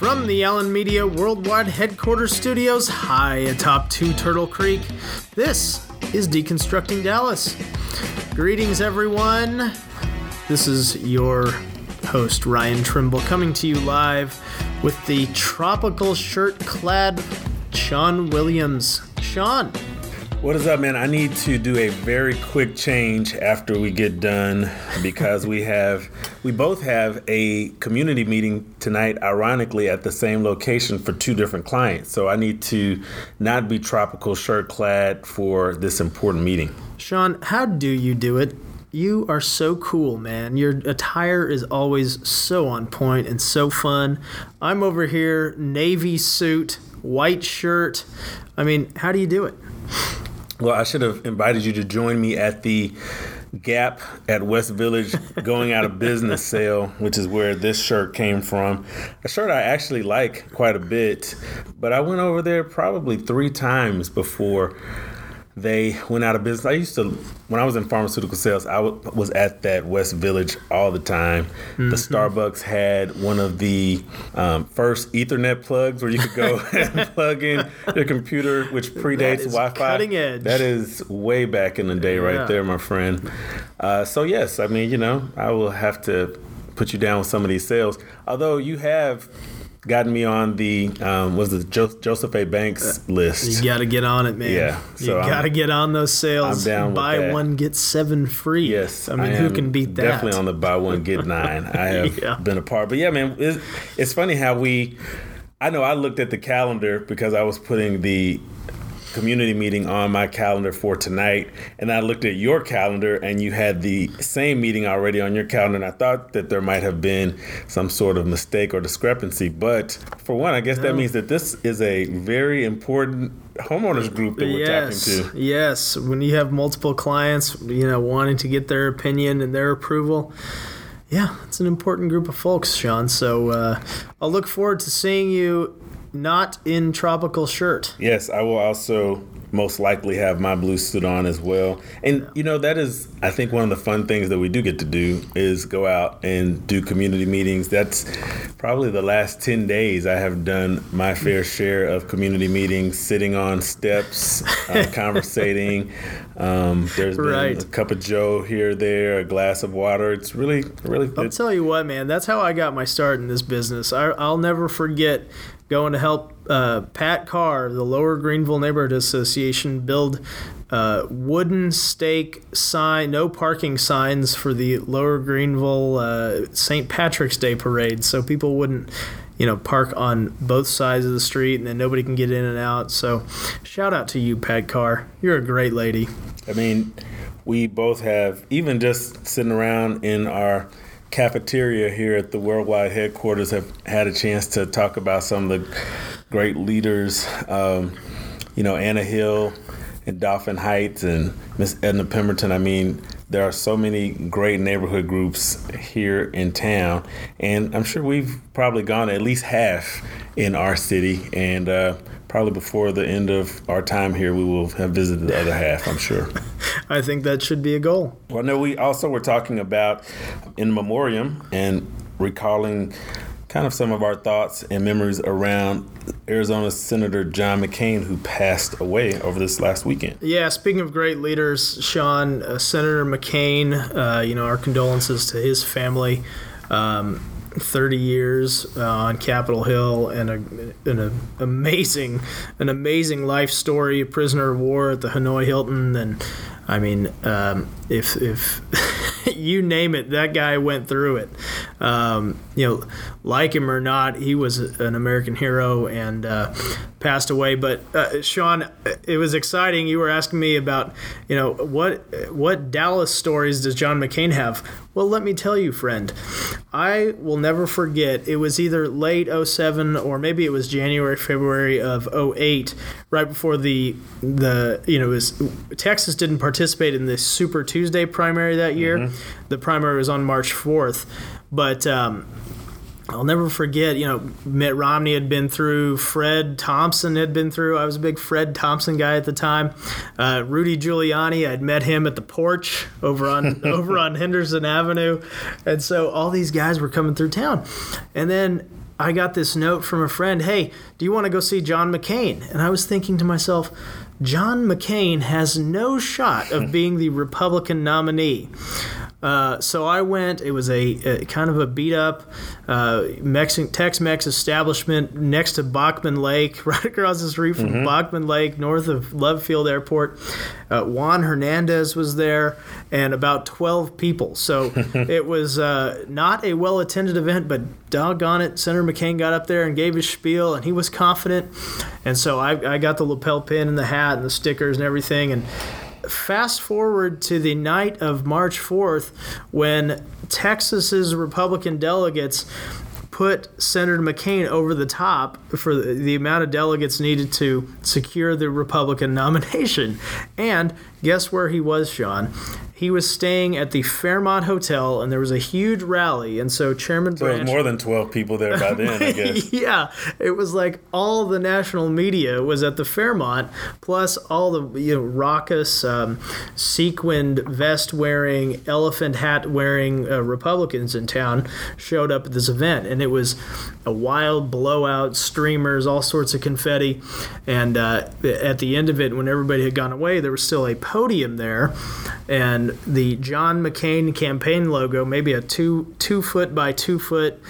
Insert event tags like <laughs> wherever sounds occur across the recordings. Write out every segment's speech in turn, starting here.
From the Allyn Media Worldwide Headquarters Studios, high atop Two Turtle Creek, this is Deconstructing Dallas. Greetings, everyone. This is your host, Ryan Trimble, coming to you live with the tropical shirt clad Shawn Williams. Shawn, What is up, man? I need to do a very quick change after we get done because we have, we both have a community meeting tonight, ironically, at the same location for two different clients. So I need to not be tropical shirt clad for this important meeting. Shawn, how do you do it? You are so cool, man. Your attire is always so on point and so fun. I'm over here, navy suit, white shirt. I mean, how do you do it? Well, I should have invited you to join me at the Gap at West Village going out of business <laughs> sale, which is where this shirt came from. A shirt I actually like quite a bit, but I went over there probably three times before they went out of business. I used to, when I was in pharmaceutical sales, I w- was at that West Village all the time. The Starbucks had one of the um, first Ethernet plugs where you could go <laughs> <laughs> and plug in your computer, which predates Wi Fi. cutting edge. That is way back in the day, Yeah. right there, my friend. Uh, so, yes, I mean, you know, I will have to put you down with some of these sales. Although you have gotten me on the, um, was the jo- Joseph A. Banks list. You got to get on it, man. Yeah, you got to get on those sales. I'm down with Buy that. one, get seven free. Yes, I mean, who can beat that? Definitely on the buy one get nine. I <laughs> have Yeah. been a part, but yeah, man, it's, it's funny how we. I know I looked at the calendar because I was putting the community meeting on my calendar for tonight, and I looked at your calendar, and you had the same meeting already on your calendar, and I thought that there might have been some sort of mistake or discrepancy. But for one, I guess that means that this is a very important homeowners group that we're yes, talking to. yes. When you have multiple clients, you know, wanting to get their opinion and their approval, yeah, it's an important group of folks, Shawn. So uh, I'll look forward to seeing you not in tropical shirt. Yes, I will also most likely have my blue suit on as well. And you know that is I think one of the fun things that we do get to do is go out and do community meetings. That's probably the last 10 days I have done my fair <laughs> share of community meetings, sitting on steps, uh, <laughs> conversating. Um, there's been Right. a cup of joe here, there, a glass of water. It's really, really. I'll tell you what, man. That's how I got my start in this business. I, I'll never forget going to help uh, Pat Carr, the Lower Greenville Neighborhood Association, build uh, wooden stake sign, no parking signs for the Lower Greenville uh, St. Patrick's Day parade, so people wouldn't. You know, park on both sides of the street, and then nobody can get in and out. So, shout out to you, Pat Carr. You're a great lady. I mean, we both have, even just sitting around in our cafeteria here at the worldwide headquarters, have had a chance to talk about some of the great leaders. Um, you know, Anna Hill and Dolphin Heights and Miss Edna Pemberton. I mean, there are so many great neighborhood groups here in town, and I'm sure we've probably gone at least half in our city, and uh, probably before the end of our time here, we will have visited the other half. I'm sure. <laughs> I think that should be a goal. Well, no, we also were talking about in memoriam and recalling kind of some of our thoughts and memories around Arizona Senator John McCain, who passed away over this last weekend. Yeah, speaking of great leaders, Shawn, uh, Senator McCain, uh, you know, our condolences to his family. Um, 30 years uh, on Capitol Hill and a, an a amazing, an amazing life story. Prisoner of war at the Hanoi Hilton, and I mean, um, if if <laughs> you name it, that guy went through it. Um, you know, like him or not, he was an American hero and uh, passed away. But uh, Shawn, it was exciting. You were asking me about, you know, what what Dallas stories does John McCain have? Well, let me tell you, friend, I will never forget. It was either late 07 or maybe it was January, February of 08, right before the the you know was Texas didn't participate in the Super Tuesday primary that year. The primary was on March 4th, but. Um, I'll never forget, you know, Mitt Romney had been through, Fred Thompson had been through. I was a big Fred Thompson guy at the time. Uh, Rudy Giuliani, I'd met him at the porch over on <laughs> over on Henderson Avenue, and so all these guys were coming through town, and then I got this note from a friend. Hey, do you want to go see John McCain? And I was thinking to myself, John McCain has no shot of being the Republican nominee. Uh, so I went. It was a, a kind of a beat up uh, Mexican Tex-Mex establishment next to Bachman Lake, <laughs> right across the street from mm-hmm. Bachman Lake, north of Love Field Airport. Uh, Juan Hernandez was there, and about twelve people. So <laughs> it was uh, not a well attended event, but doggone it, Senator McCain got up there and gave his spiel, and he was confident. And so I, I got the lapel pin and the hat and the stickers and everything, and fast forward to the night of March 4th when Texas's Republican delegates put Senator McCain over the top for the, the, amount of delegates needed to secure the Republican <laughs> nomination. And guess where he was, Shawn? he was staying at the Fairmont Hotel, and there was a huge rally. And so Chairman Branch, more than twelve people there by then, I <laughs> guess. yeah, it was like all the national media was at the Fairmont, plus all the you know raucous, um, sequined vest wearing, elephant hat wearing uh, Republicans in town showed up at this event, and it was a wild blowout, streamers, all sorts of confetti, and uh, at the end of it, when everybody had gone away, there was still a podium there, and the John McCain campaign logo, maybe a two two foot by two foot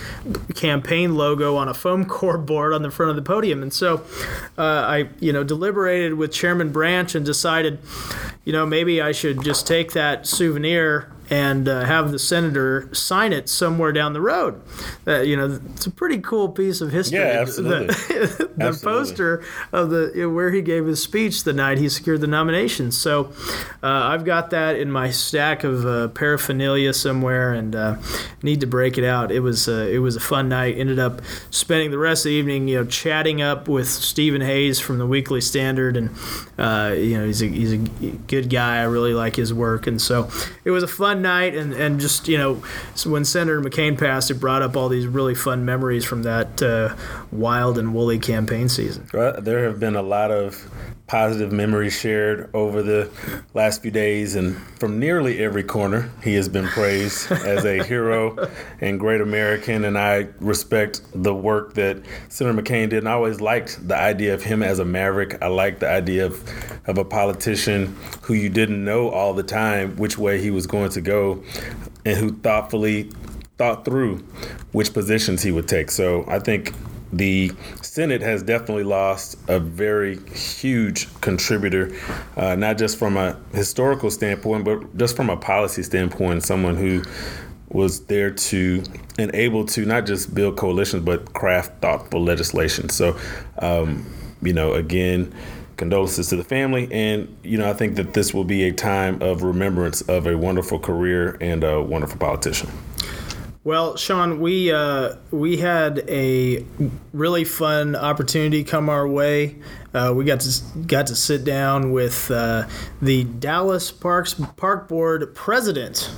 campaign logo on a foam core board on the front of the podium. And so uh, I, you know, deliberated with Chairman Branch and decided, you know, maybe I should just take that souvenir and uh, have the senator sign it somewhere down the road. Uh, you know, it's a pretty cool piece of history. Yeah, absolutely. The, <laughs> the absolutely. poster of the you know, where he gave his speech the night he secured the nomination. So uh, I've got that in my stack of uh, paraphernalia somewhere, and uh, need to break it out. It was uh, it was a fun night. Ended up spending the rest of the evening, you know, chatting up with Stephen Hayes from the Weekly Standard, and you know, he's a he's a good guy. I really like his work, and so it was a fun night, and, and just you know, when Senator McCain passed, it brought up all these really fun memories from that uh, wild and woolly campaign season. Well, there have been a lot of positive memories shared over the last few days, and from nearly every corner, he has been praised as a hero <laughs> and great American. And I respect the work that Senator McCain did. And I always liked the idea of him as a maverick. I like the idea of of a politician who you didn't know all the time which way he was going to go, and who thoughtfully thought through which positions he would take. So I think the Senate has definitely lost a very huge contributor, uh, not just from a historical standpoint, but just from a policy standpoint. Someone who was there to and able to not just build coalitions, but craft thoughtful legislation. So, um, you know, again, condolences to the family. And, you know, I think that this will be a time of remembrance of a wonderful career and a wonderful politician. Well, Shawn, we uh, we had a really fun opportunity come our way. Uh, we got to got to sit down with uh, the Dallas Parks Park Board president,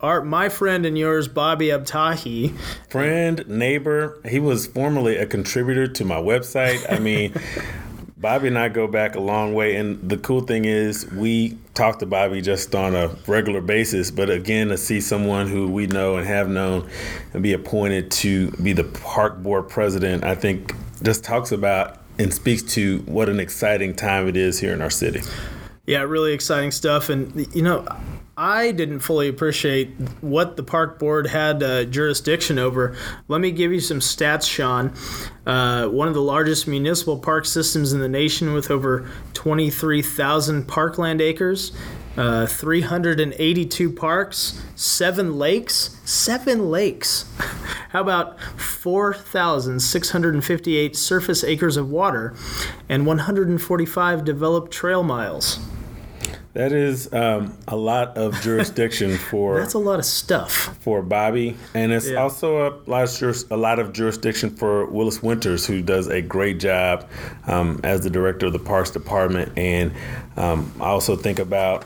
our my friend and yours, Bobby Abtahi. Friend, neighbor. He was formerly a contributor to my website. I mean. <laughs> Bobby and I go back a long way, and the cool thing is we talk to Bobby just on a regular basis. But again, to see someone who we know and have known and be appointed to be the park board president, I think just talks about and speaks to what an exciting time it is here in our city. Yeah, really exciting stuff. And, you know, I didn't fully appreciate what the park board had uh, jurisdiction over. Let me give you some stats, Shawn. Uh, one of the largest municipal park systems in the nation with over 23,000 parkland acres. Uh, 382 parks, seven lakes, seven lakes. <laughs> How about 4,658 surface acres of water and 145 developed trail miles? That is um, a lot of jurisdiction <laughs> for. That's a lot of stuff for Bobby, and it's yeah. also a lot of juris, a lot of jurisdiction for Willis Winters, who does a great job um, as the director of the Parks Department. And um, I also think about,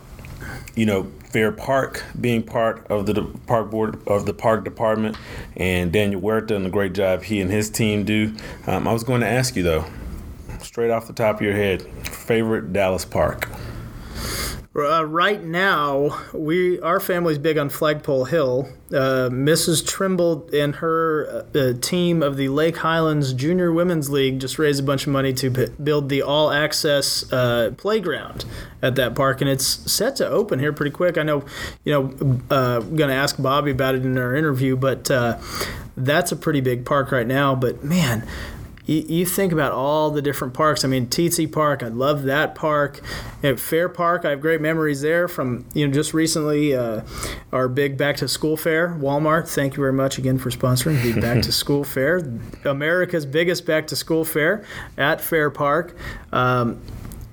you know, Fair Park being part of the park board of the park department, and Daniel Huerta and the great job he and his team do. Um, I was going to ask you though, straight off the top of your head, favorite Dallas park. Uh, right now, we our family's big on Flagpole Hill. Uh, Mrs. Trimble and her uh, team of the Lake Highlands Junior Women's League just raised a bunch of money to build the all-access uh, playground at that park, and it's set to open here pretty quick. I know, you know, uh, I'm going to ask Bobby about it in our interview, but uh, that's a pretty big park right now. But man, you, you think about all the different parks. I mean, Tietze Park, I love that park. At Fair Park, I have great memories there from, you know, just recently uh, our big back to school fair. Walmart, thank you very much again for sponsoring the back to <laughs> school fair. America's biggest back to school fair at Fair Park. Um,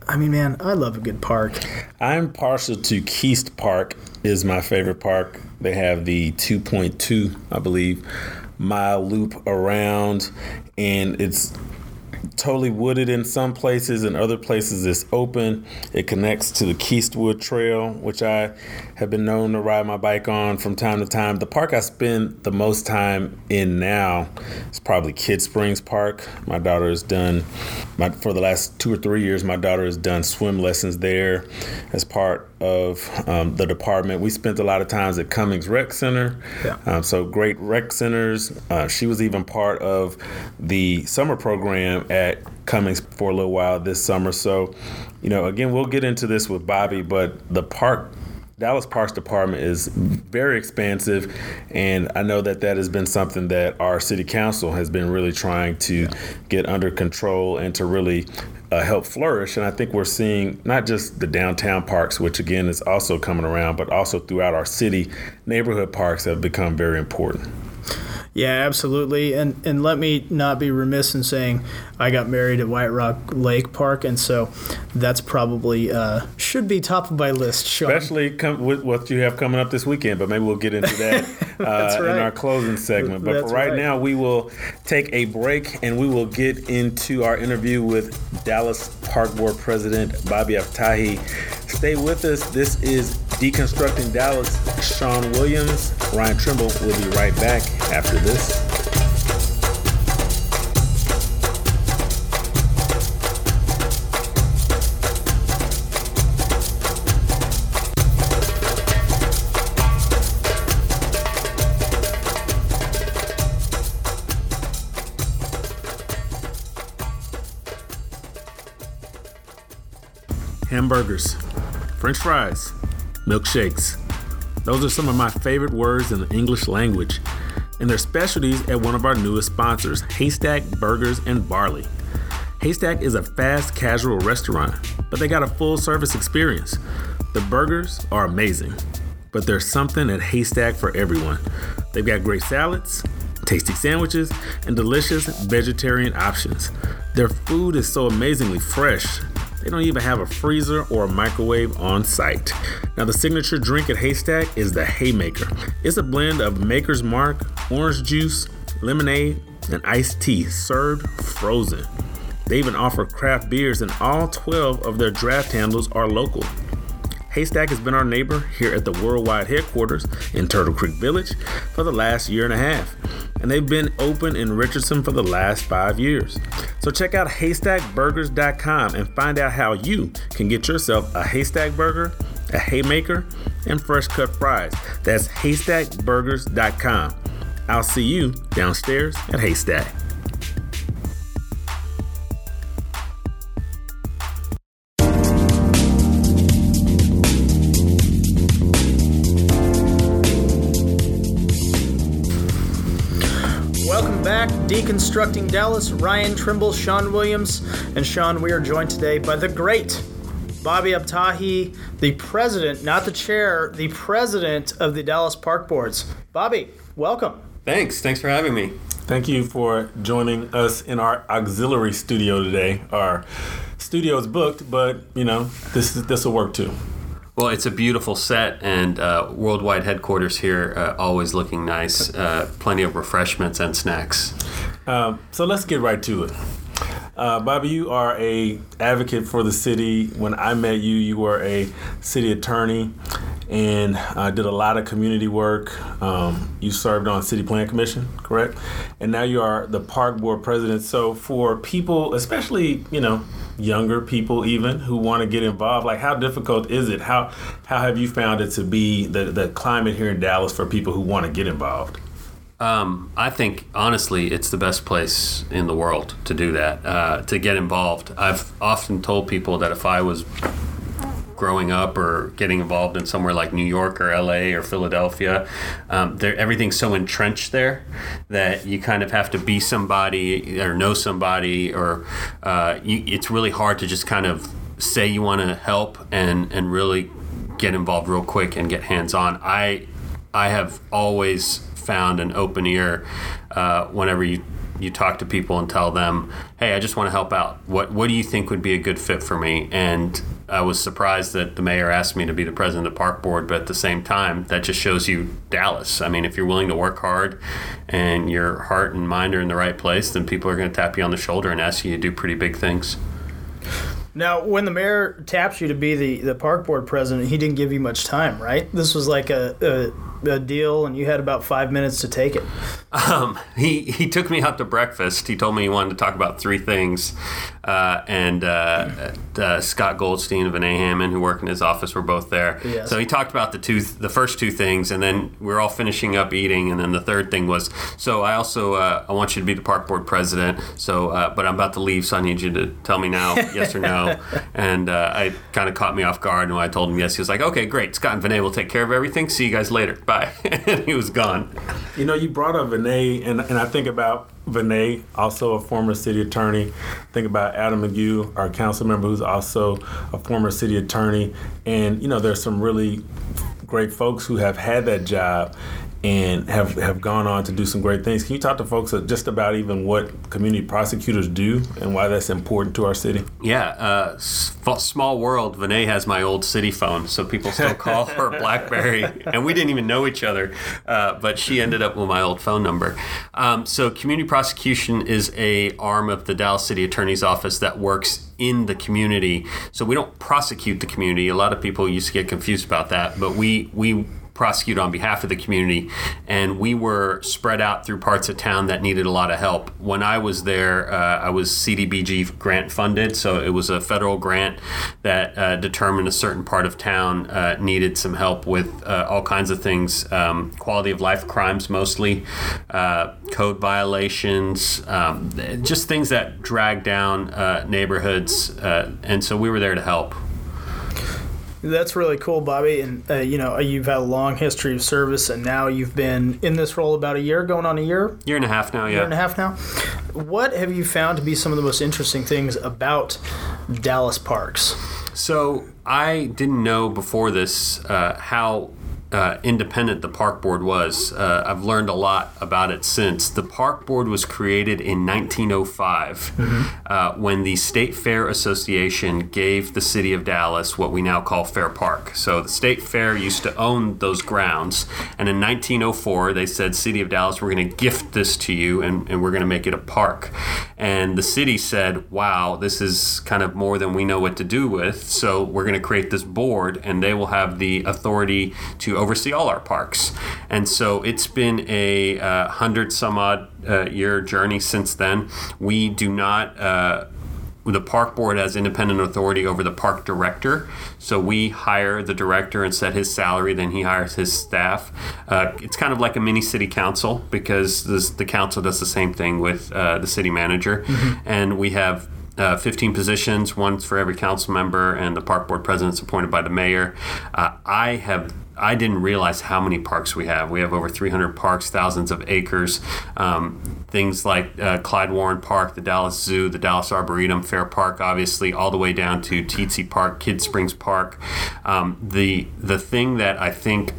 I mean, man, I love a good park. I'm partial to Kiest Park is my favorite park. They have the 2.2, I believe, mile loop around, and it's totally wooded in some places and other places it's open. It connects to the Kiestwood Trail which i have been known to ride my bike on from time to time. The park i spend the most time in now is probably Kidd Springs Park. My daughter has done my, for the last two or three years my daughter has done swim lessons there as part of um, the department. We spent a lot of times at cummings rec center. Yeah. um, so great rec centers. Uh, she was even part of the summer program at Cummings for a little while this summer. So, you know, again, we'll get into this with Bobby, but the park. Dallas Parks Department is very expansive, and I know that that has been something that our city council has been really trying to get under control and to really uh, help flourish. And I think we're seeing not just the downtown parks, which again is also coming around, but also throughout our city, neighborhood parks have become very important. Yeah, absolutely. And and let me not be remiss in saying I got married at White Rock Lake Park, and so that's probably uh, should be top of my list. Shawn. especially come with what you have coming up this weekend. But maybe we'll get into that <laughs> uh, right. in our closing segment. But right, right. now, we will take a break and we will get into our interview with Dallas Park Board President Bobby Abtahi. Stay with us. This is Deconstructing Dallas. Shawn Williams, Ryan Trimble will be right back after this. Hamburgers, French fries, milkshakes. Those are some of my favorite words in the English language. And they're specialties at one of our newest sponsors, Haystack Burgers and Barley. Haystack is a fast casual restaurant, but they got a full service experience. The burgers are amazing, but there's something at Haystack for everyone. They've got great salads, tasty sandwiches, and delicious vegetarian options. Their food is so amazingly fresh. They don't even have a freezer or a microwave on site. Now, the signature drink at Haystack is the Haymaker. It's a blend of Maker's Mark, orange juice, lemonade, and iced tea served frozen. They even offer craft beers, and all 12 of their draft handles are local. Haystack has been our neighbor here at the worldwide headquarters in Turtle Creek Village for the last year and a half, and they've been open in Richardson for the last five years. So check out haystackburgers.com and find out how you can get yourself a haystack burger, a haymaker, and fresh cut fries. That's haystackburgers.com. I'll see you downstairs at Haystack. Deconstructing Dallas. Ryan Trimble, Shawn Williams, and Shawn. We are joined today by the great Bobby Abtahi, the president, not the chair, the president of the Dallas Park Boards. Bobby, welcome. Thanks. Thanks for having me. Thank you for joining us in our auxiliary studio today. Our studio is booked, but you know this this will work too. Well, it's a beautiful set and uh, worldwide headquarters here, uh, always looking nice. Uh, plenty of refreshments and snacks. Um, so let's get right to it. Uh, Bobby, you are a advocate for the city. When I met you, you were a city attorney, and uh, did a lot of community work. Um, you served on City Plan Commission, correct? And now you are the Park Board President. So for people, especially you know younger people even who want to get involved, like how difficult is it? How how have you found it to be the the climate here in Dallas for people who want to get involved? Um, I think honestly, it's the best place in the world to do that, uh, to get involved. I've often told people that if I was growing up or getting involved in somewhere like New York or LA or Philadelphia, um, everything's so entrenched there that you kind of have to be somebody or know somebody, or uh, you, it's really hard to just kind of say you want to help and and really get involved real quick and get hands on. I I have always found an open ear uh, whenever you you talk to people and tell them, "Hey, I just want to help out. What what do you think would be a good fit for me?" And I was surprised that the mayor asked me to be the president of the park board, but at the same time, that just shows you Dallas. I mean, if you're willing to work hard and your heart and mind are in the right place, then people are going to tap you on the shoulder and ask you to do pretty big things. Now, when the mayor taps you to be the, the park board president, he didn't give you much time, right? This was like a, a a deal, and you had about five minutes to take it. Um, he he took me out to breakfast. He told me he wanted to talk about three things, uh, and uh, uh, Scott Goldstein and Vinay Hammond, who work in his office, were both there. Yes. So he talked about the two, the first two things, and then we are all finishing up eating, and then the third thing was, so I also uh, I want you to be the park board president. So, uh, but I'm about to leave, so I need you to tell me now, <laughs> yes or no. And uh, I kind of caught me off guard, and when I told him yes, he was like, okay, great. Scott and Vinay will take care of everything. See you guys later <laughs> bye. and he was gone. You know, you brought up Vinay, and, and I think about Vinay, also a former city attorney. Think about Adam McGough, our council member, who's also a former city attorney. And, you know, there's some really great folks who have had that job and have, have gone on to do some great things. Can you talk to folks just about even what community prosecutors do and why that's important to our city? Yeah, uh, small world. Vinay has my old city phone, so people still call her <laughs> BlackBerry, and we didn't even know each other, uh, but she ended up with my old phone number. Um, so, community prosecution is a arm of the Dallas City Attorney's Office that works in the community. So we don't prosecute the community. A lot of people used to get confused about that, but we we prosecute on behalf of the community. And we were spread out through parts of town that needed a lot of help. When I was there, uh, I was CDBG grant funded, so it was a federal grant that uh, determined a certain part of town uh, needed some help with uh, all kinds of things um, quality of life crimes, mostly, uh, code violations, um, just things that drag down uh, neighborhoods. and so we were there to help. That's really cool, Bobby. And uh, you know, you've had a long history of service, and now you've been in this role about a year, going on a year, year and a half now. Yeah, year and a half now. What have you found to be some of the most interesting things about Dallas parks? So I didn't know before this uh, how uh, independent the park board was. Uh, I've learned a lot about it since. The park board was created in 1905 mm-hmm. uh, when the State Fair Association gave the city of Dallas what we now call Fair Park. So the State Fair used to own those grounds, and in 1904 they said, City of Dallas, we're going to gift this to you and, and we're going to make it a park. And the city said, wow, this is kind of more than we know what to do with, so we're going to create this board and they will have the authority to oversee all our parks. And so it's been a uh, hundred some odd uh, year journey since then. We do not. Uh, the park board has independent authority over the park director. So we hire the director and set his salary, then he hires his staff. Uh, it's kind of like a mini city council because this, the council does the same thing with uh, the city manager. Mm-hmm. And we have uh, 15 positions, one for every council member, and the park board president is appointed by the mayor. Uh, I have I didn't realize how many parks we have. We have over 300 parks, thousands of acres. Um, things like uh, Clyde Warren Park, the Dallas Zoo, the Dallas Arboretum, Fair Park, obviously, all the way down to Tietze Park, Kidd Springs Park. Um, the the thing that I think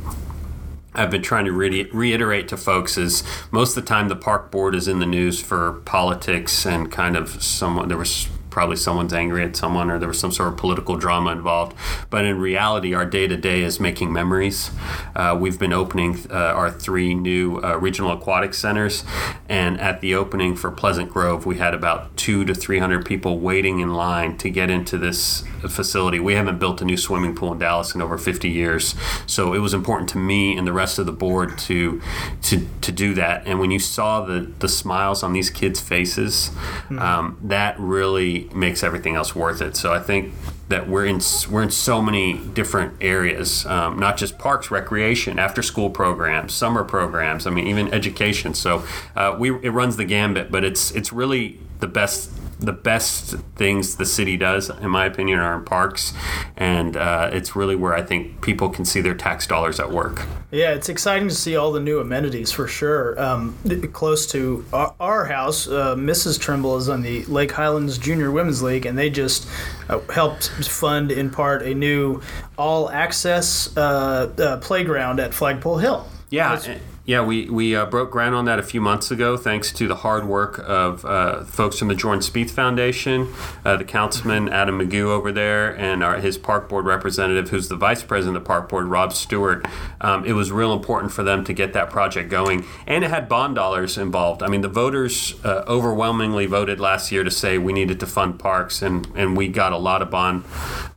I've been trying to re- reiterate to folks is most of the time the park board is in the news for politics and kind of someone there was probably someone's angry at someone or there was some sort of political drama involved. But in reality, our day to day is making memories. Uh, we've been opening uh, our three new uh, regional aquatic centers, and at the opening for Pleasant Grove, we had about two to three hundred people waiting in line to get into this facility. We haven't built a new swimming pool in Dallas in over 50 years, so it was important to me and the rest of the board to to to do that. And when you saw the the smiles on these kids' faces, mm-hmm. um, that really makes everything else worth it. So I think that we're in we're in so many different areas, um, not just parks, recreation, after school programs, summer programs. I mean, even education. So uh, we it runs the gambit, but it's it's really the best the best things the city does, in my opinion, are in parks, and uh, it's really where I think people can see their tax dollars at work. Yeah, it's exciting to see all the new amenities for sure. Um, close to our, our house, uh, Mrs. Trimble is on the Lake Highlands Junior Women's League, and they just uh, helped fund in part a new all-access uh, uh, playground at Flagpole Hill. Yeah. Yeah, we, we uh, broke ground on that a few months ago thanks to the hard work of uh, folks from the Jordan Spieth Foundation, uh, the councilman Adam McGough over there, and our, his park board representative, who's the vice president of the park board, Rob Stewart. Um, it was real important for them to get that project going, and it had bond dollars involved. I mean, the voters uh, overwhelmingly voted last year to say we needed to fund parks, and, and we got a lot of bond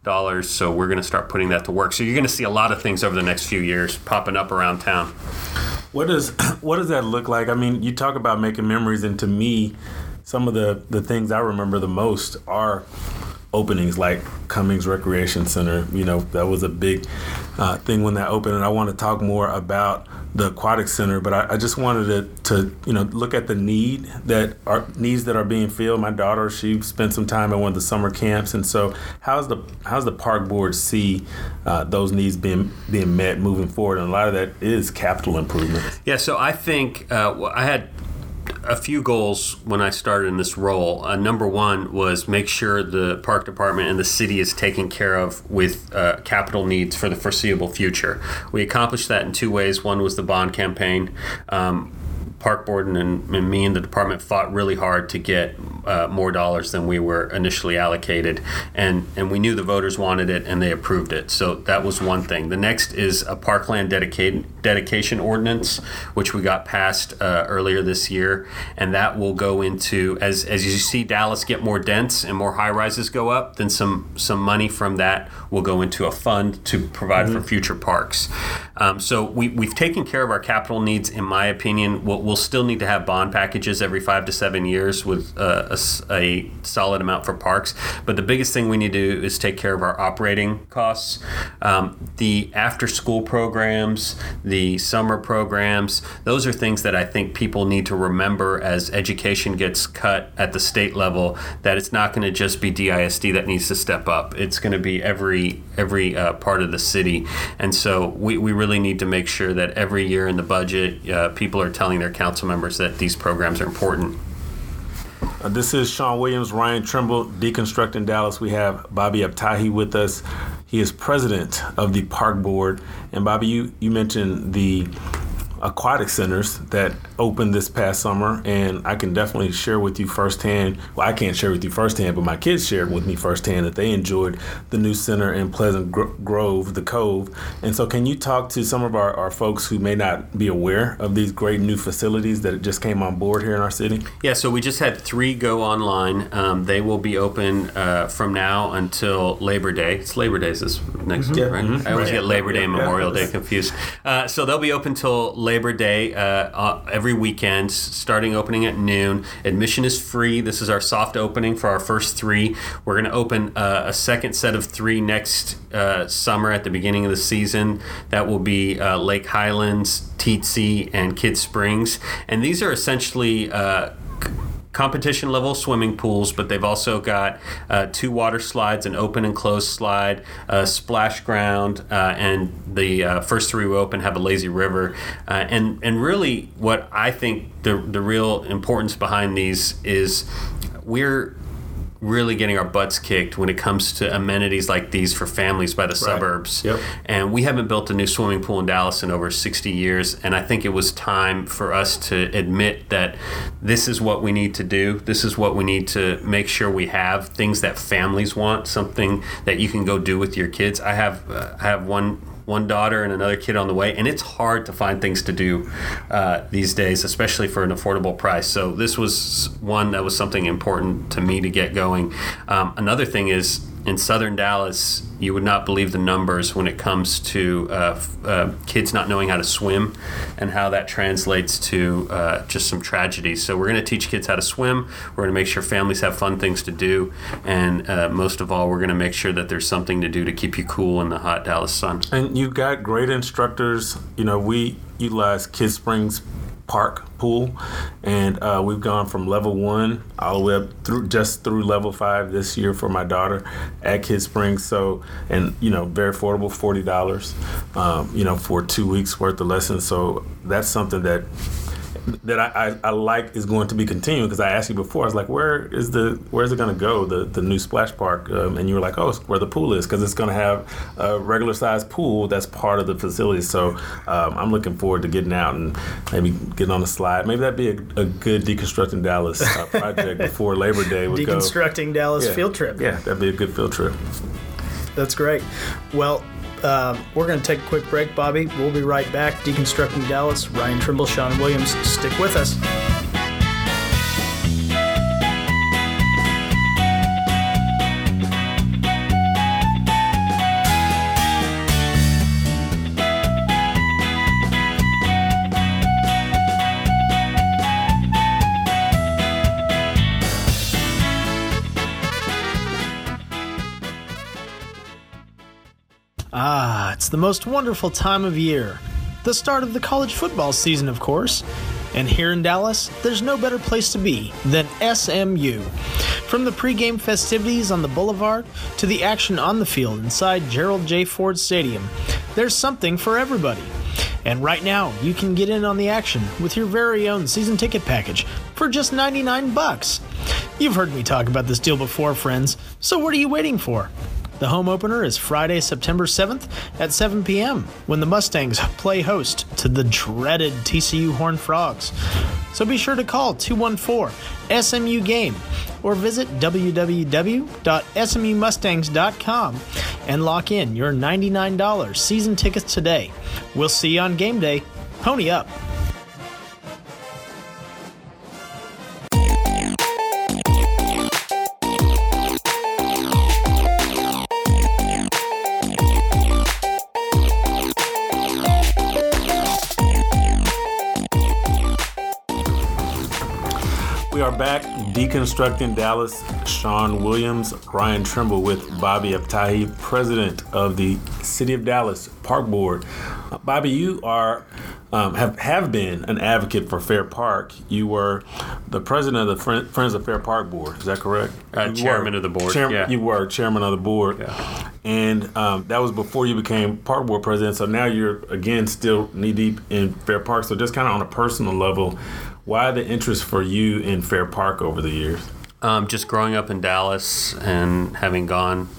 dollars, so we're going to start putting that to work. So you're going to see a lot of things over the next few years popping up around town. What does <coughs> what does that look like? I mean, you talk about making memories, and to me, some of the the things I remember the most are openings like Cummings Recreation Center. You know, that was a big uh, thing when that opened, and I want to talk more about the aquatic center. But I, I, just wanted to, to, you know, look at the need that are needs that are being filled. My daughter, she spent some time at one of the summer camps, and so how's the how's the park board see uh, those needs being being met moving forward? And a lot of that is capital improvement. Yeah. So I think uh, I had a few goals when I started in this role. Uh, number one was make sure the park department and the city is taken care of with uh, capital needs for the foreseeable future. We accomplished that in two ways. One was the bond campaign. Um, park board and, and, me and the department fought really hard to get uh, more dollars than we were initially allocated, and and we knew the voters wanted it and they approved it. So that was one thing. The next is a parkland dedicated dedication ordinance, which we got passed uh, earlier this year, and that will go into as as you see Dallas get more dense and more high rises go up, then some some money from that will go into a fund to provide mm-hmm. for future parks. Um, so we we've taken care of our capital needs, in my opinion. What We'll, we'll still need to have bond packages every five to seven years with uh, a, a solid amount for parks, but the biggest thing we need to do is take care of our operating costs. Um, the after school programs, the summer programs. Those are things that I think people need to remember as education gets cut at the state level. That it's not going to just be DISD that needs to step up. It's going to be every every uh, part of the city, and so we, we really need to make sure that every year in the budget, uh, people are telling their council members that these programs are important. Uh, this is Shawn Williams, Ryan Trimble, Deconstructing Dallas. We have Bobby Abtahi with us. He is president of the park board. And Bobby, you, you mentioned the aquatic centers that opened this past summer, and I can definitely share with you firsthand. Well, I can't share with you firsthand, but my kids shared with me firsthand that they enjoyed the new center in Pleasant Grove, the Cove. And so, can you talk to some of our, our folks who may not be aware of these great new facilities that just came on board here in our city? Yeah, so we just had three go online. Um, they will be open uh, from now until Labor Day. It's Labor Day this next mm-hmm. week, right? Mm-hmm. I always right. get Labor Day and Memorial yeah. Day confused. Uh, so they'll be open till Labor Day uh, uh, every weekend, starting opening at noon. Admission is free. This is our soft opening for our first three. We're going to open uh, a second set of three next uh, summer at the beginning of the season. That will be uh, Lake Highlands, Tietze, and Kidd Springs. And these are essentially competition level swimming pools, but they've also got uh, two water slides, an open and closed slide, a splash ground, uh, and the uh, first three we open have a lazy river. Uh, and and really, what I think the the real importance behind these is we're really getting our butts kicked when it comes to amenities like these for families by the suburbs. Yep. And we haven't built a new swimming pool in Dallas in over 60 years. And I think it was time for us to admit that this is what we need to do. This is what we need to make sure we have things that families want, something that you can go do with your kids. I have uh, I have one one daughter and another kid on the way, and it's hard to find things to do uh, these days, especially for an affordable price. So this was one that was something important to me to get going. Um, another thing is in southern Dallas, you would not believe the numbers when it comes to uh, uh, kids not knowing how to swim and how that translates to uh, just some tragedies. So, we're going to teach kids how to swim. We're going to make sure families have fun things to do. And uh, most of all, we're going to make sure that there's something to do to keep you cool in the hot Dallas sun. And you've got great instructors. You know, we utilize Kids Springs Park pool, and uh, we've gone from level one all the way up through just through level five this year for my daughter at Kidd Springs. So, and you know, very affordable, forty dollars, um, you know, for two weeks worth of lessons. So that's something that that I, I, I, like is going to be continuing because I asked you before. I was like, where is the where is it going to go? The the new splash park, um, and you were like, oh, it's where the pool is because it's going to have a regular sized pool that's part of the facility. So um, I'm looking forward to getting out and maybe getting on the slide. Maybe that'd be a, a good deconstructing Dallas uh, project before Labor Day would deconstructing go. Dallas yeah. field trip. Yeah, that'd be a good field trip. That's great. Well, um, we're going to take a quick break, Bobby. We'll be right back. Deconstructing Dallas, Ryan Trimble, Shawn Williams. Stick with us. The most wonderful time of year. The start of the college football season, of course. And here in Dallas, there's no better place to be than SMU. From the pregame festivities on the boulevard to the action on the field inside Gerald J. Ford Stadium, there's something for everybody. And right now, you can get in on the action with your very own season ticket package for just 99 bucks. You've heard me talk about this deal before, friends, so what are you waiting for? The home opener is Friday, September 7th at 7 p.m. when the Mustangs play host to the dreaded TCU Horned Frogs. So be sure to call 214 SMU Game or visit www.smumustangs.com and lock in your $99 season tickets today. We'll see you on game day. Pony up. Deconstructing Dallas. Shawn Williams, Ryan Trimble with Bobby Abtahi, president of the City of Dallas Park Board. Uh, Bobby, you are um, have have been an advocate for Fair Park. You were the president of the Friend, Friends of Fair Park Board. Is that correct? Uh, chairman were. of the board. Chair- yeah. You were chairman of the board. Yeah. And um, that was before you became park board president. So now you're again still knee deep in Fair Park. So just kind of on a personal level, why the interest for you in Fair Park over the years? Um, just growing up in Dallas and having gone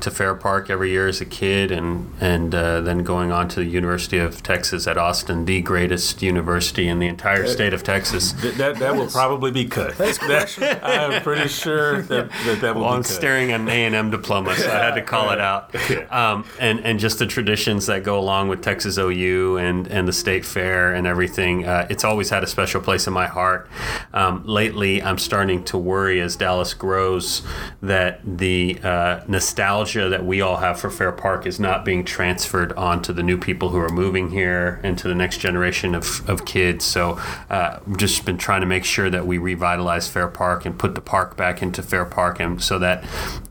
to Fair Park every year as a kid, and and uh, then going on to the University of Texas at Austin, the greatest university in the entire state of Texas. That that, that will probably be cut. That- I am pretty sure that that, that will Well, be I'm cut. staring at an A and M diploma, so I had to call it out. <laughs> Um, and and just the traditions that go along with Texas OU and and the state fair and everything. Uh, it's always had a special place in my heart. Um, lately, I'm starting to worry as Dallas grows that the uh, nostalgia that we all have for Fair Park is not being transferred onto the new people who are moving here and to the next generation of, of kids. So uh, we've just been trying to make sure that we revitalize Fair Park and put the park back into Fair Park and so that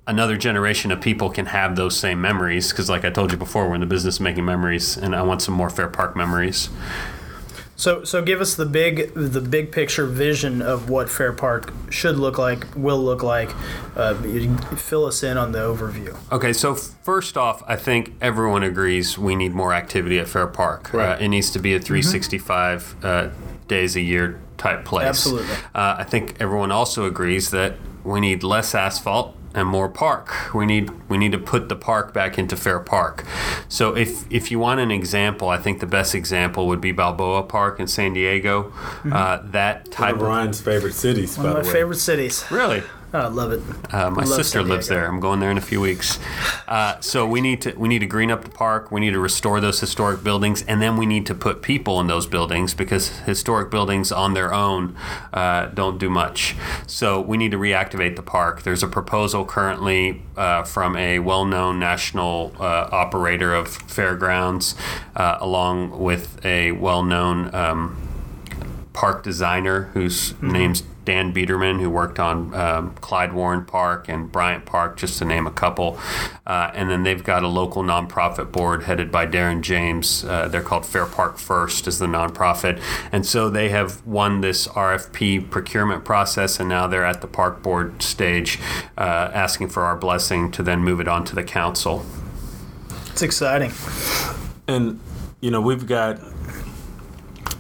another generation of people can have those same memories because like I told you before we're in the business of making memories and I want some more Fair Park memories. So, so give us the big, the big picture vision of what Fair Park should look like, will look like. Uh, fill us in on the overview. Okay, so first off, I think everyone agrees we need more activity at Fair Park. Uh, it needs to be a 365 uh, days a year type place. Absolutely. Uh, I think everyone also agrees that we need less asphalt and more park. We need we need to put the park back into Fair Park. So if if you want an example, I think the best example would be Balboa Park in San Diego. Uh, that type of of Ryan's favorite cities, One by of my the way. favorite cities. really. Oh, I love it. Uh, my Love sister lives there. I'm going there in a few weeks. Uh, so we need to we need to green up the park. We need to restore those historic buildings, and then we need to put people in those buildings because historic buildings on their own uh, don't do much. So we need to reactivate the park. There's a proposal currently uh, from a well-known national uh, operator of fairgrounds, uh, along with a well-known. Um, park designer whose name's Dan Biederman, who worked on um, Clyde Warren Park and Bryant Park, just to name a couple. Uh, and then they've got a local nonprofit board headed by Darren James. Uh, they're called Fair Park First, is the nonprofit. And so they have won this RFP procurement process, and now they're at the park board stage, uh, asking for our blessing to then move it on to the council. It's exciting. And you know, we've got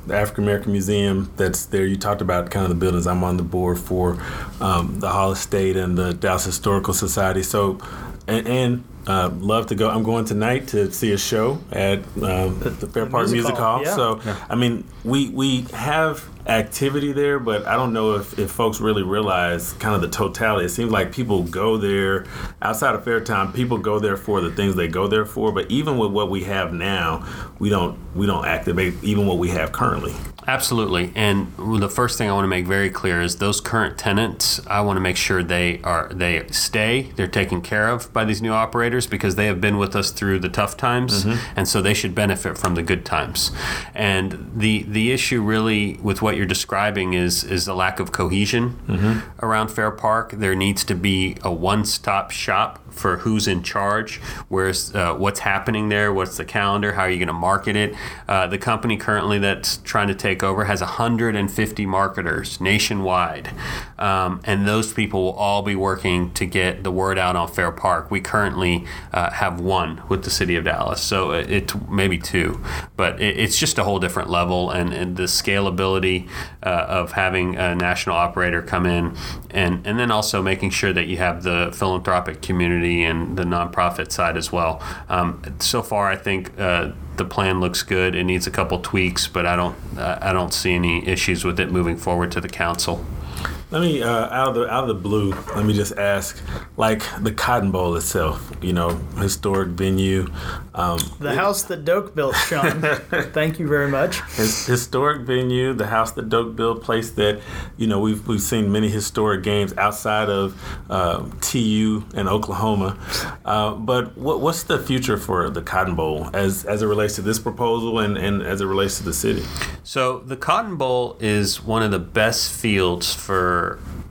the African American Museum that's there. You talked about kind of the buildings. I'm on the board for um, the Hall State and the Dallas Historical Society. So, and, and uh, love to go. I'm going tonight to see a show at um, the Fair Park Music Music Hall, Hall. yeah. So, I mean, we we have activity there, but I don't know if, if folks really realize kind of the totality. It seems like people go there outside of fair time. People go there for the things they go there for. But even with what we have now, we don't we don't activate even what we have currently. Absolutely. And the first thing I want to make very clear is those current tenants, I want to make sure they are they stay, they're taken care of by these new operators because they have been with us through the tough times mm-hmm. and so they should benefit from the good times. And the the issue really with what you're describing is is the lack of cohesion mm-hmm. around Fair Park. There needs to be a one-stop shop for who's in charge, where's uh, what's happening there, what's the calendar, how are you going to market it. Uh, the company currently that's trying to take over has 150 marketers nationwide, um, and those people will all be working to get the word out on Fair Park. We currently uh, have one with the city of Dallas, so it, it maybe two, but it, it's just a whole different level, and, and the scalability uh, of having a national operator come in, and and then also making sure that you have the philanthropic community and the nonprofit side as well. Um, so far, I think uh, the plan looks good. It needs a couple tweaks, but I don't I don't see any issues with it moving forward to the council. Let me uh, out of the out of the blue. Let me just ask, like the Cotton Bowl itself. You know, historic venue. Um, The house that Doak built, Shawn. <laughs> Thank you very much. his, historic venue, the house that Doak built, place that you know we've we've seen many historic games outside of uh, TU and Oklahoma. Uh, but what, what's the future for the Cotton Bowl as as it relates to this proposal and, and as it relates to the city? So the Cotton Bowl is one of the best fields for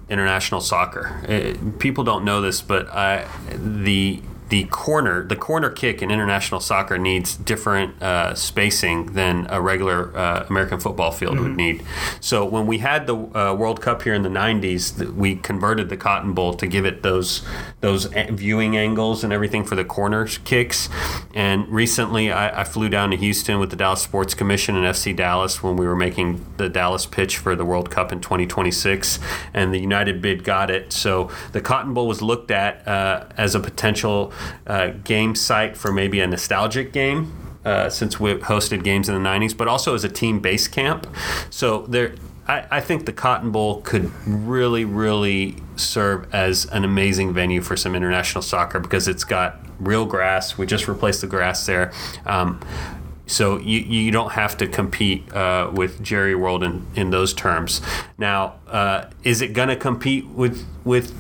international soccer. It- people don't know this, but I, the the corner the corner kick in international soccer needs different uh, spacing than a regular uh, American football field would need. So when we had the uh, World Cup here in the '90s, th- we converted the Cotton Bowl to give it those those a- viewing angles and everything for the corner kicks. And recently, I, I flew down to Houston with the Dallas Sports Commission and FC Dallas when we were making the Dallas pitch for the World Cup in 2026, and the United bid got it. So the Cotton Bowl was looked at uh, as a potential uh, game site for maybe a nostalgic game. Uh, since we hosted games in the 90s, but also as a team base camp. So there, I, I think the Cotton Bowl could really, really serve as an amazing venue for some international soccer because it's got real grass. We just replaced the grass there. Um, so you, you don't have to compete uh, with Jerry World in, in those terms. Now, uh, is it going to compete with with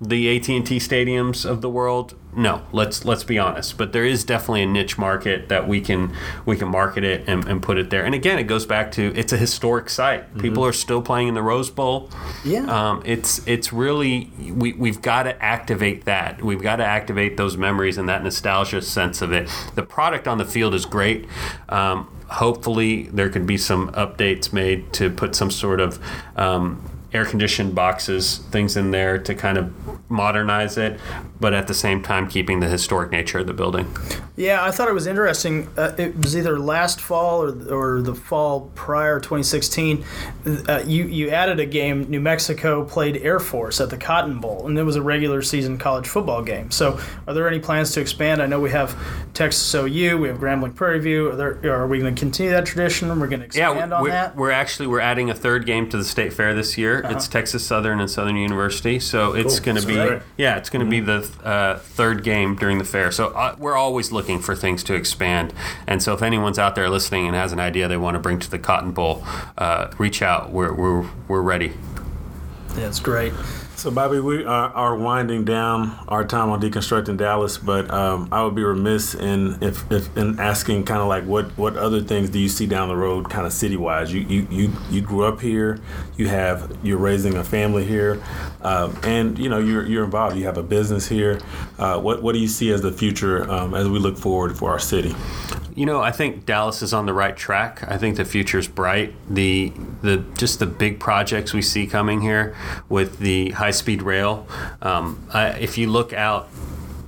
the AT&T stadiums of the world? No, let's let's be honest. But there is definitely a niche market that we can we can market it and, and put it there. And again, it goes back to it's a historic site. People are still playing in the Rose Bowl. Yeah. Um, it's it's really we we've got to activate that. We've got to activate those memories and that nostalgia sense of it. The product on the field is great. Um, hopefully, there could be some updates made to put some sort of um, air conditioned boxes, things in there to kind of modernize it, but at the same time keeping the historic nature of the building. Yeah, I thought it was interesting. Uh, it was either last fall or, or the fall prior, 2016. Uh, you you added a game. New Mexico played Air Force at the Cotton Bowl, and it was a regular season college football game. So, are there any plans to expand? I know we have Texas OU, we have Grambling Prairie View. Are, there, are we going to continue that tradition? We're going to expand yeah, on that. we're actually we're adding a third game to the state fair this year. Uh-huh. It's Texas Southern and Southern University, so it's Cool. going to be Great. yeah, it's going to be the uh, third game during the fair. So uh, we're always looking for things to expand. And so if anyone's out there listening and has an idea they want to bring to the Cotton Bowl, uh, reach out. We're we're we're ready. yeah, it's great. So, Bobby, we are, are winding down our time on deconstructing Dallas, but um, I would be remiss in if, if in asking kind of like what, what other things do you see down the road, kind of city wise? You, you you you grew up here, you have you're raising a family here, um, and you know you're you're involved. You have a business here. Uh, what what do you see as the future um, as we look forward for our city? You know, I think Dallas is on the right track. I think the future's bright. The the just the big projects we see coming here with the high speed rail. Um, I, if you look out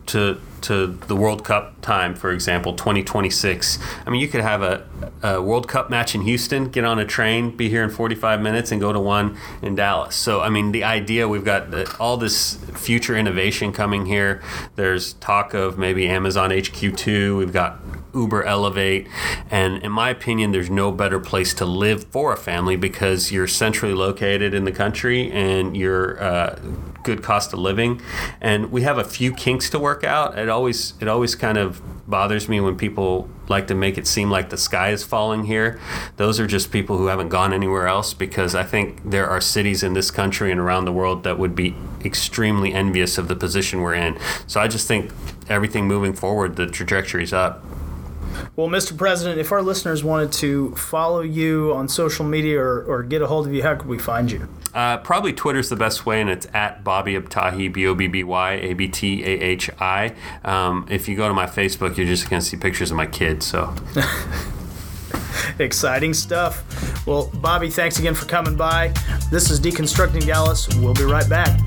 to to the World Cup time, for example, 2026. I mean, you could have a, a World Cup match in Houston, get on a train, be here in 45 minutes, and go to one in Dallas. So, I mean, the idea we've got the, all this future innovation coming here. There's talk of maybe Amazon HQ2. We've got Uber Elevate. And in my opinion, there's no better place to live for a family because you're centrally located in the country and you're uh, good cost of living. And we have a few kinks to work out. It always it always kind of bothers me when people like to make it seem like the sky is falling here. Those are just people who haven't gone anywhere else because I think there are cities in this country and around the world that would be extremely envious of the position we're in. So I just think everything moving forward, the trajectory's up. Well, Mr. President, if our listeners wanted to follow you on social media or, or get a hold of you, how could we find you? Uh, probably Twitter's the best way, and it's at Bobby Abtahi, B O B B Y A B T A H I. Um, if you go to my Facebook, you're just going to see pictures of my kids. So <laughs> Exciting stuff. Well, Bobby, thanks again for coming by. This is Deconstructing Dallas. We'll be right back.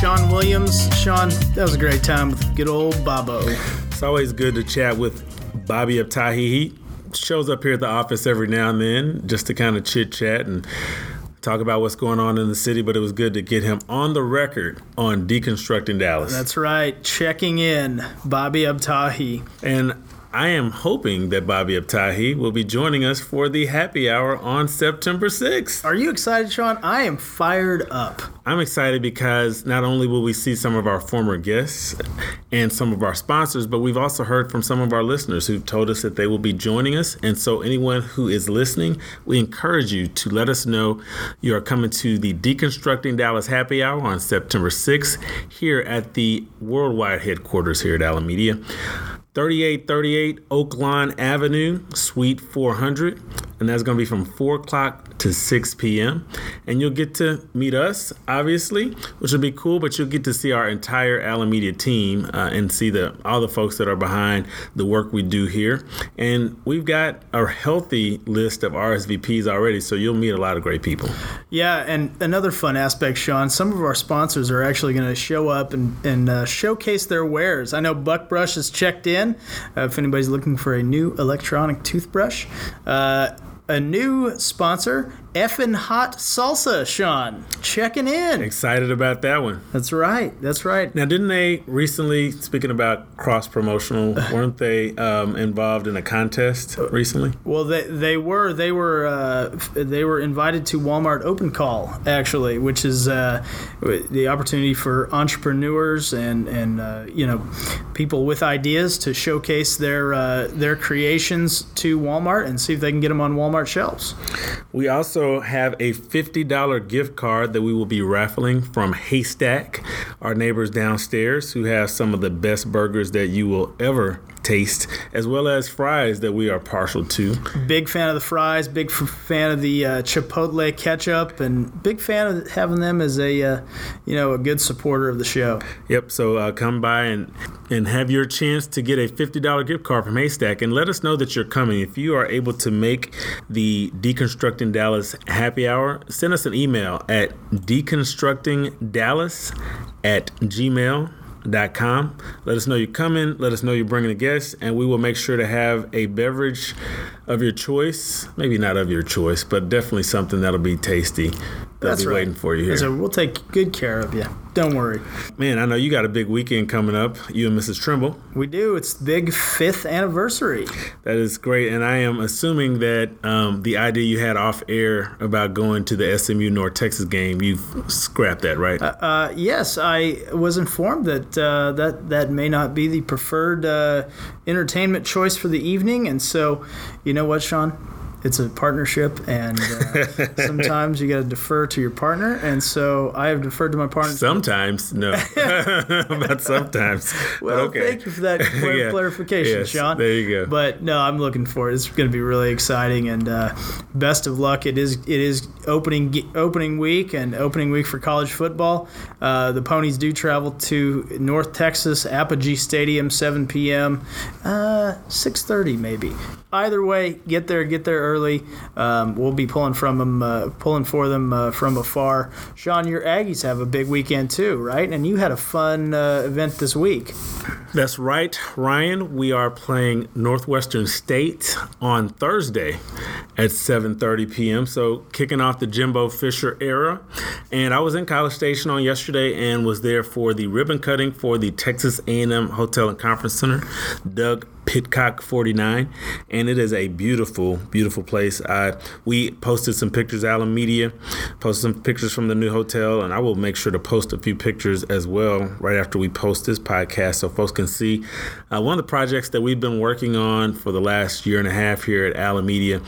Shawn Williams. Shawn, that was a great time with good old Bobo. It's always good to chat with Bobby Abtahi. He shows up here at the office every now and then just to kind of chit chat and talk about what's going on in the city, but it was good to get him on the record on deconstructing Dallas. That's right, checking in, Bobby Abtahi. and I am hoping that Bobby Abtahi will be joining us for the happy hour on September 6th. Are you excited, Shawn? I am fired up. I'm excited because not only will we see some of our former guests and some of our sponsors, but we've also heard from some of our listeners who've told us that they will be joining us. And so, anyone who is listening, we encourage you to let us know you are coming to the Deconstructing Dallas Happy Hour on September 6th here at the worldwide headquarters here at Allyn Media. 3838 Oak Lawn Avenue, Suite 400. And that's going to be from 4 o'clock to 6 p.m. And you'll get to meet us, obviously, which will be cool, but you'll get to see our entire Allyn Media team uh, and see the all the folks that are behind the work we do here. And we've got a healthy list of RSVPs already, so you'll meet a lot of great people. Yeah, and another fun aspect, Shawn, some of our sponsors are actually going to show up and, and uh, showcase their wares. I know Buckbrush is checked in. Uh, if anybody's looking for a new electronic toothbrush, uh, a new sponsor, Effin Hot Salsa, Shawn, checking in. Excited about that one. That's right. That's right. Now, didn't they recently, speaking about cross promotional, <laughs> weren't they um, involved in a contest recently? Well, they, they were they were uh, they were invited to Walmart Open Call actually, which is uh, the opportunity for entrepreneurs and and uh, you know people with ideas to showcase their uh, their creations to Walmart and see if they can get them on Walmart Walmart shelves. We also have a $50 gift card that we will be raffling from Haystack, our neighbors downstairs, who have some of the best burgers that you will ever taste, as well as fries that we are partial to. Big fan of the fries, big f- fan of the uh, Chipotle ketchup, and big fan of having them as a uh, you know a good supporter of the show. Yep. So uh, come by and and have your chance to get a fifty dollar gift card from Haystack, and let us know that you're coming. If you are able to make the Deconstructing Dallas happy hour, send us an email at deconstructingdallas at gmail com. Let us know you're coming. Let us know you're bringing a guest, and we will make sure to have a beverage of your choice. Maybe not of your choice, but definitely something that'll be tasty. They'll That's be right. waiting for you here. So we'll take good care of you. Don't worry. Man, I know you got a big weekend coming up. You and Mrs. Trimble. We do. It's big fifth anniversary. That is great, and I am assuming that um, the idea you had off air about going to the SMU North Texas game, you've scrapped that, right? Uh, yes, I was informed that uh, that that may not be the preferred uh, entertainment choice for the evening, and so, you know what, Shawn? It's a partnership, and uh, <laughs> sometimes you got to defer to your partner, and so I have deferred to my partner. sometimes, no, <laughs> <laughs> but sometimes. Well, okay. thank you for that Yeah. clarification, Yes, Shawn. there you go. But no, I'm looking for it. It's going to be really exciting, and uh, best of luck. It is it is opening opening week and opening week for college football. Uh, the Ponies do travel to North Texas Apogee Stadium, 7 p.m. Uh, 6:30 maybe. Either way, get there, get there early. Um, we'll be pulling from them, uh, pulling for them uh, from afar. Shawn, your Aggies have a big weekend too, right? And you had a fun uh, event this week. That's right, Ryan. We are playing Northwestern State on Thursday at 7:30 p.m. So kicking off the Jimbo Fisher era, and I was in College Station on yesterday and was there for the ribbon cutting for the Texas A&M Hotel and Conference Center. Doug Pitcock 49, and it is a beautiful, beautiful place. I we posted some pictures, Allyn Media, posted some pictures from the new hotel, and I will make sure to post a few pictures as well right after we post this podcast, so folks can see uh, one of the projects that we've been working on for the last year and a half here at Allyn Media.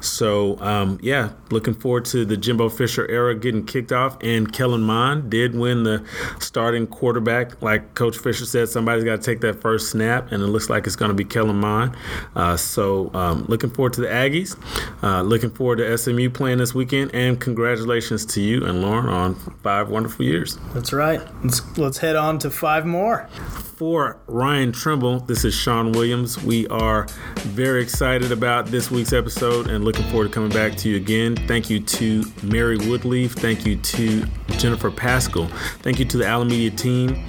So um, yeah, looking forward to the Jimbo Fisher era getting kicked off, and Kellen Mond did win the starting quarterback, like Coach Fisher said. Somebody's got to take that first snap, and it looks like it's going to be Kellen Mond. Uh, so um, looking forward to the Aggies. Uh, looking forward to SMU playing this weekend, and congratulations to you and Lauren on five wonderful years. That's right. Let's let's head on to five more. For Ryan Trimble, this is Shawn Williams. We are very excited about this week's episode and looking forward to coming back to you again. Thank you to Mary Woodleaf. Thank you to Jennifer Pascal. Thank you to the Allyn Media team.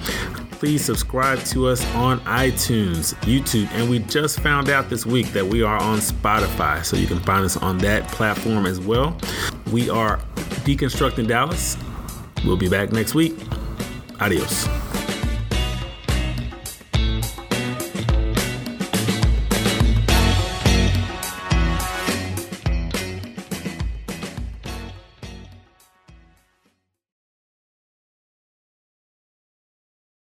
Please subscribe to us on iTunes, YouTube, and we just found out this week that we are on Spotify, so you can find us on that platform as well. We are Deconstructing Dallas. We'll be back next week. Adios.